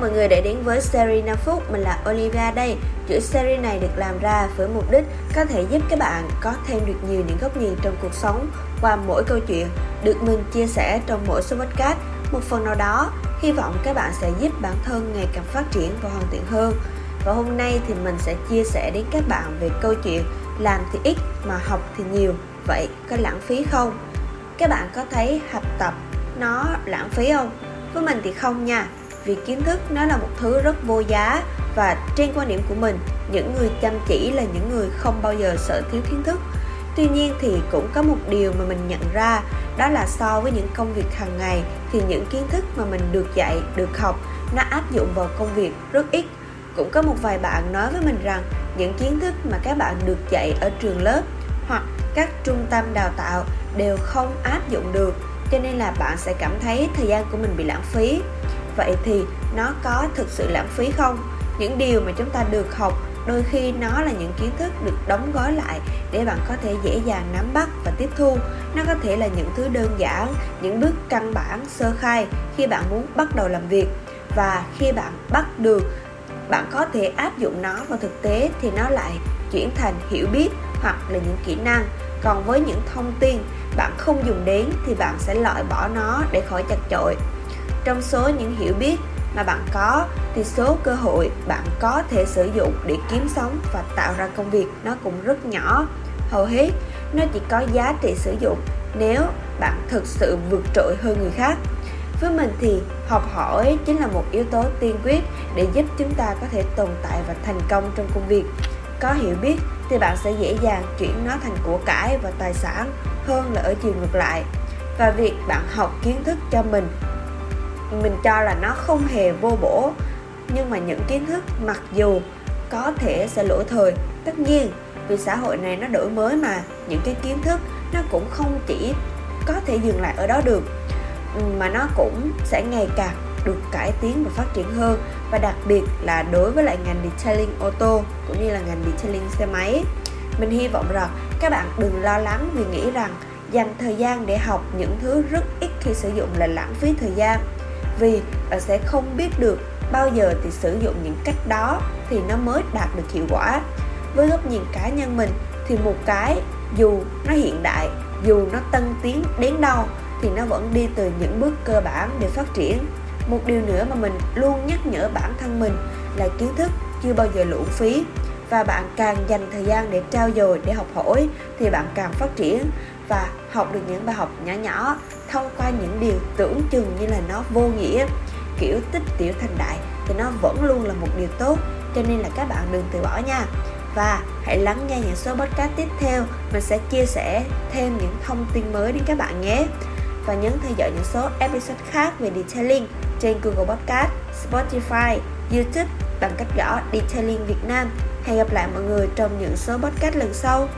mọi người đã đến với series 5 phút, mình là Olivia đây. Chuỗi series này được làm ra với mục đích có thể giúp các bạn có thêm được nhiều những góc nhìn trong cuộc sống qua mỗi câu chuyện được mình chia sẻ trong mỗi số podcast. Một phần nào đó, hy vọng các bạn sẽ giúp bản thân ngày càng phát triển và hoàn thiện hơn. Và hôm nay thì mình sẽ chia sẻ đến các bạn về câu chuyện làm thì ít mà học thì nhiều. Vậy có lãng phí không? Các bạn có thấy học tập nó lãng phí không? Với mình thì không nha vì kiến thức nó là một thứ rất vô giá. Và trên quan điểm của mình, những người chăm chỉ là những người không bao giờ sợ thiếu kiến thức. Tuy nhiên thì cũng có một điều mà mình nhận ra, đó là so với những công việc hàng ngày thì những kiến thức mà mình được dạy, được học, nó áp dụng vào công việc rất ít. Cũng có một vài bạn nói với mình rằng những kiến thức mà các bạn được dạy ở trường lớp hoặc các trung tâm đào tạo đều không áp dụng được. Cho nên là bạn sẽ cảm thấy thời gian của mình bị lãng phí vậy thì nó có thực sự lãng phí không? Những điều mà chúng ta được học, đôi khi nó là những kiến thức được đóng gói lại để bạn có thể dễ dàng nắm bắt và tiếp thu. Nó có thể là những thứ đơn giản, những bước căn bản, sơ khai khi bạn muốn bắt đầu làm việc. Và khi bạn bắt được, bạn có thể áp dụng nó vào thực tế thì nó lại chuyển thành hiểu biết hoặc là những kỹ năng. Còn với những thông tin bạn không dùng đến thì bạn sẽ loại bỏ nó để khỏi chặt chội trong số những hiểu biết mà bạn có, thì số cơ hội bạn có thể sử dụng để kiếm sống và tạo ra công việc nó cũng rất nhỏ. Hầu hết, nó chỉ có giá trị sử dụng nếu bạn thực sự vượt trội hơn người khác. Với mình thì, học hỏi chính là một yếu tố tiên quyết để giúp chúng ta có thể tồn tại và thành công trong công việc. Có hiểu biết thì bạn sẽ dễ dàng chuyển nó thành của cải và tài sản hơn là ở chiều ngược lại. Và việc bạn học kiến thức cho mình mình cho là nó không hề vô bổ, nhưng mà những kiến thức mặc dù có thể sẽ lỗi thời. Tất nhiên, vì xã hội này nó đổi mới mà, những cái kiến thức nó cũng không chỉ có thể dừng lại ở đó được, mà nó cũng sẽ ngày càng được cải tiến và phát triển hơn. Và đặc biệt là đối với lại ngành detailing ô tô, cũng như là ngành detailing xe máy, mình hy vọng rằng các bạn đừng lo lắng vì nghĩ rằng dành thời gian để học những thứ rất ít khi sử dụng là lãng phí thời gian vì bạn sẽ không biết được bao giờ thì sử dụng những cách đó thì nó mới đạt được hiệu quả. Với góc nhìn cá nhân mình thì một cái, dù nó hiện đại, dù nó tân tiến đến đâu thì nó vẫn đi từ những bước cơ bản để phát triển. Một điều nữa mà mình luôn nhắc nhở bản thân mình là kiến thức chưa bao giờ lãng phí và bạn càng dành thời gian để trao dồi, để học hỏi thì bạn càng phát triển và học được những bài học nhỏ nhỏ thông qua những điều tưởng chừng như là nó vô nghĩa kiểu tích tiểu thành đại thì nó vẫn luôn là một điều tốt cho nên là các bạn đừng từ bỏ nha và hãy lắng nghe những số podcast tiếp theo mình sẽ chia sẻ thêm những thông tin mới đến các bạn nhé và nhấn theo dõi những số episode khác về detailing trên Google Podcast, Spotify, YouTube bằng cách gõ Detailing Việt Nam. Hẹn gặp lại mọi người trong những số podcast lần sau.